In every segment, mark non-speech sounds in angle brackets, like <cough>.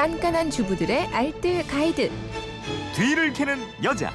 깐깐한 주부들의 알뜰 가이드. 뒤를 캐는 여자.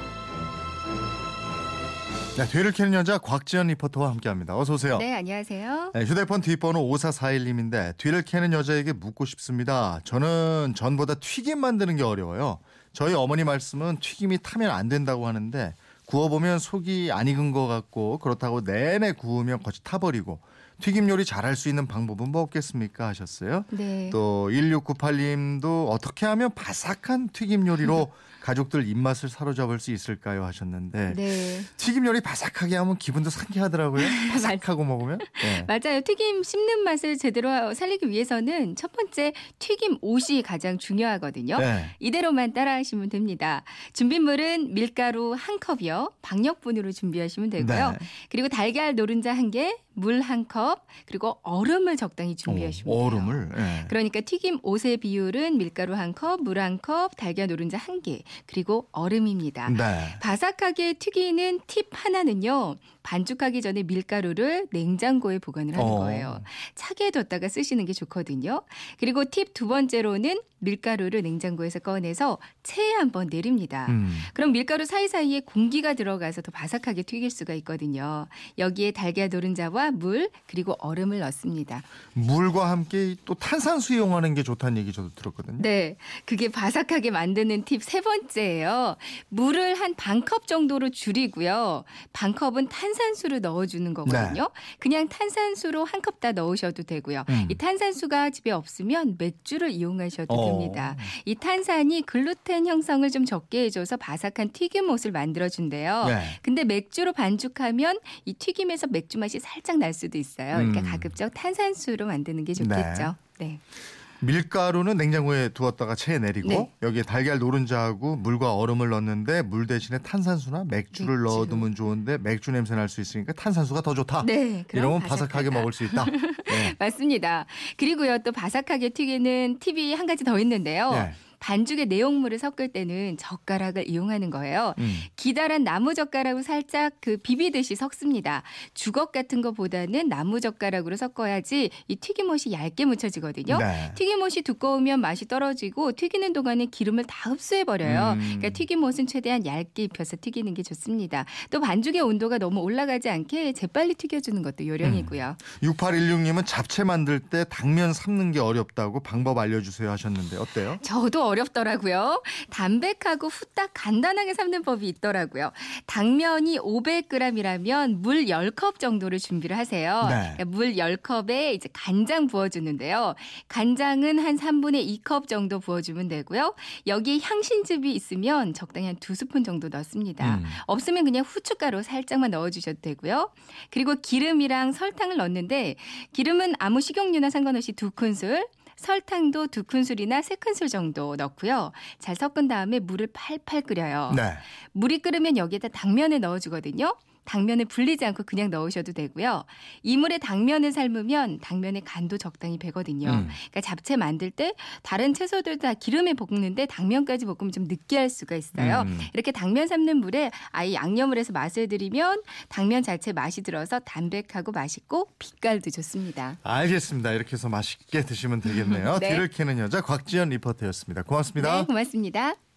네, 뒤를 캐는 여자 곽지연 리포터와 함께합니다. 어서 오세요. 네, 안녕하세요. 네, 휴대폰 뒷번호 5441님인데 뒤를 캐는 여자에게 묻고 싶습니다. 저는 전보다 튀김 만드는 게 어려워요. 저희 어머니 말씀은 튀김이 타면 안 된다고 하는데 구워보면 속이 안 익은 것 같고 그렇다고 내내 구우면 거의 타버리고 튀김 요리 잘할 수 있는 방법은 뭐 없겠습니까 하셨어요. 네. 또 1698님도 어떻게 하면 바삭한 튀김 요리로 <laughs> 가족들 입맛을 사로잡을 수 있을까요 하셨는데 네. 튀김 요리 바삭하게 하면 기분도 상쾌하더라고요. <laughs> 바삭하고 먹으면. 네. <laughs> 맞아요. 튀김 씹는 맛을 제대로 살리기 위해서는 첫 번째 튀김 옷이 가장 중요하거든요. 네. 이대로만 따라하시면 됩니다. 준비물은 밀가루 한 컵이요. 박력분으로 준비하시면 되고요. 네. 그리고 달걀 노른자 한 개, 물 한 컵, 그리고 얼음을 적당히 준비하시면 어, 돼요. 얼음을. 네. 그러니까 튀김 옷의 비율은 밀가루 한 컵, 물 한 컵, 달걀 노른자 한 개, 그리고 얼음입니다. 네. 바삭하게 튀기는 팁 하나는요. 반죽하기 전에 밀가루를 냉장고에 보관을 하는 어. 거예요. 차게 뒀다가 쓰시는 게 좋거든요. 그리고 팁 두 번째로는 밀가루를 냉장고에서 꺼내서 체에 한번 내립니다. 음. 그럼 밀가루 사이사이에 공기가 들어가서 더 바삭하게 튀길 수가 있거든요. 여기에 달걀 노른자와 물 그리고 얼음을 넣습니다. 물과 함께 또 탄산수 이용하는 게 좋다는 얘기 저도 들었거든요. 네, 그게 바삭하게 만드는 팁 세 번째예요. 물을 한 반 컵 정도로 줄이고요. 반 컵은 탄산수를 넣어 주는 거거든요. 그냥 탄산수로 한 컵 다 넣으셔도 되고요. 네. 음. 이 탄산수가 집에 없으면 맥주를 이용하셔도 어. 됩니다. 이 탄산이 글루텐 형성을 좀 적게 해 줘서 바삭한 튀김옷을 만들어 준대요. 네. 근데 맥주로 반죽하면 이 튀김에서 맥주 맛이 살짝 날 수도 있어요. 그러니까 음. 가급적 탄산수로 만드는 게 좋겠죠. 네. 밀가루는 냉장고에 두었다가 체에 내리고 네. 여기에 달걀 노른자하고 물과 얼음을 넣는데 물 대신에 탄산수나 맥주를 맥주. 넣어두면 좋은데 맥주 냄새 날 수 있으니까 탄산수가 더 좋다. 네, 이러면 바삭하게. 먹을 수 있다. <laughs> 네. 맞습니다. 그리고요 또 바삭하게 튀기는 팁이 한 가지 더 있는데요. 네. 반죽에 내용물을 섞을 때는 젓가락을 이용하는 거예요. 음. 기다란 나무 젓가락으로 살짝 그 비비듯이 섞습니다. 주걱 같은 거보다는 나무 젓가락으로 섞어야지 이 튀김옷이 얇게 묻혀지거든요. 네. 튀김옷이 두꺼우면 맛이 떨어지고 튀기는 동안에 기름을 다 흡수해 버려요. 음. 그러니까 튀김옷은 최대한 얇게 입혀서 튀기는 게 좋습니다. 또 반죽의 온도가 너무 올라가지 않게 재빨리 튀겨주는 것도 요령이고요. 6816님은 잡채 만들 때 당면 삶는 게 어렵다고 방법 알려주세요 하셨는데 어때요? 저도 어렵더라고요. 담백하고 후딱 간단하게 삶는 법이 있더라고요. 당면이 500g이라면 물 10컵 정도를 준비를 하세요. 네. 그러니까 물 10컵에 이제 간장 부어주는데요. 간장은 한 3분의 2컵 정도 부어주면 되고요. 여기에 향신즙이 있으면 적당히 한 두 스푼 정도 넣습니다. 음. 없으면 그냥 후춧가루 살짝만 넣어주셔도 되고요. 그리고 기름이랑 설탕을 넣는데 기름은 아무 식용유나 상관없이 두 큰술, 설탕도 두 큰술이나 세 큰술 정도 넣고요. 잘 섞은 다음에 물을 팔팔 끓여요. 네. 물이 끓으면 여기에다 당면을 넣어주거든요. 당면을 불리지 않고 그냥 넣으셔도 되고요. 이 물에 당면을 삶으면 당면의 간도 적당히 배거든요. 음. 그러니까 잡채 만들 때 다른 채소들 다 기름에 볶는데 당면까지 볶으면 좀 느끼할 수가 있어요. 음. 이렇게 당면 삶는 물에 아예 양념을 해서 맛을 들이면 당면 자체 맛이 들어서 담백하고 맛있고 빛깔도 좋습니다. 알겠습니다. 이렇게 해서 맛있게 드시면 되겠네요. <laughs> 네. 뒤를 캐는 여자 곽지연 리포터였습니다. 고맙습니다. 네, 고맙습니다.